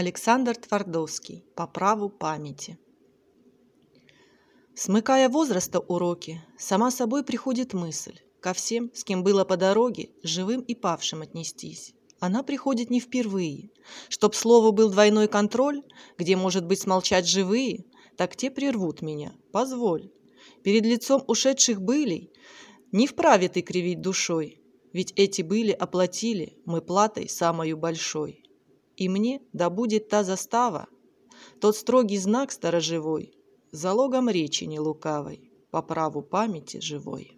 Александр Твардовский. По праву памяти. Смыкая возраста уроки, сама собой приходит мысль ко всем, с кем было по дороге, живым и павшим отнестись. Она приходит не впервые. Чтоб слову был двойной контроль, где, может быть, смолчать живые, так те прервут меня. Позволь. Перед лицом ушедших былей не вправе ты кривить душой, ведь эти были оплатили мы платой самою большой. И мне да будет та застава, тот строгий знак сторожевой, залогом речи нелукавой, по праву памяти живой.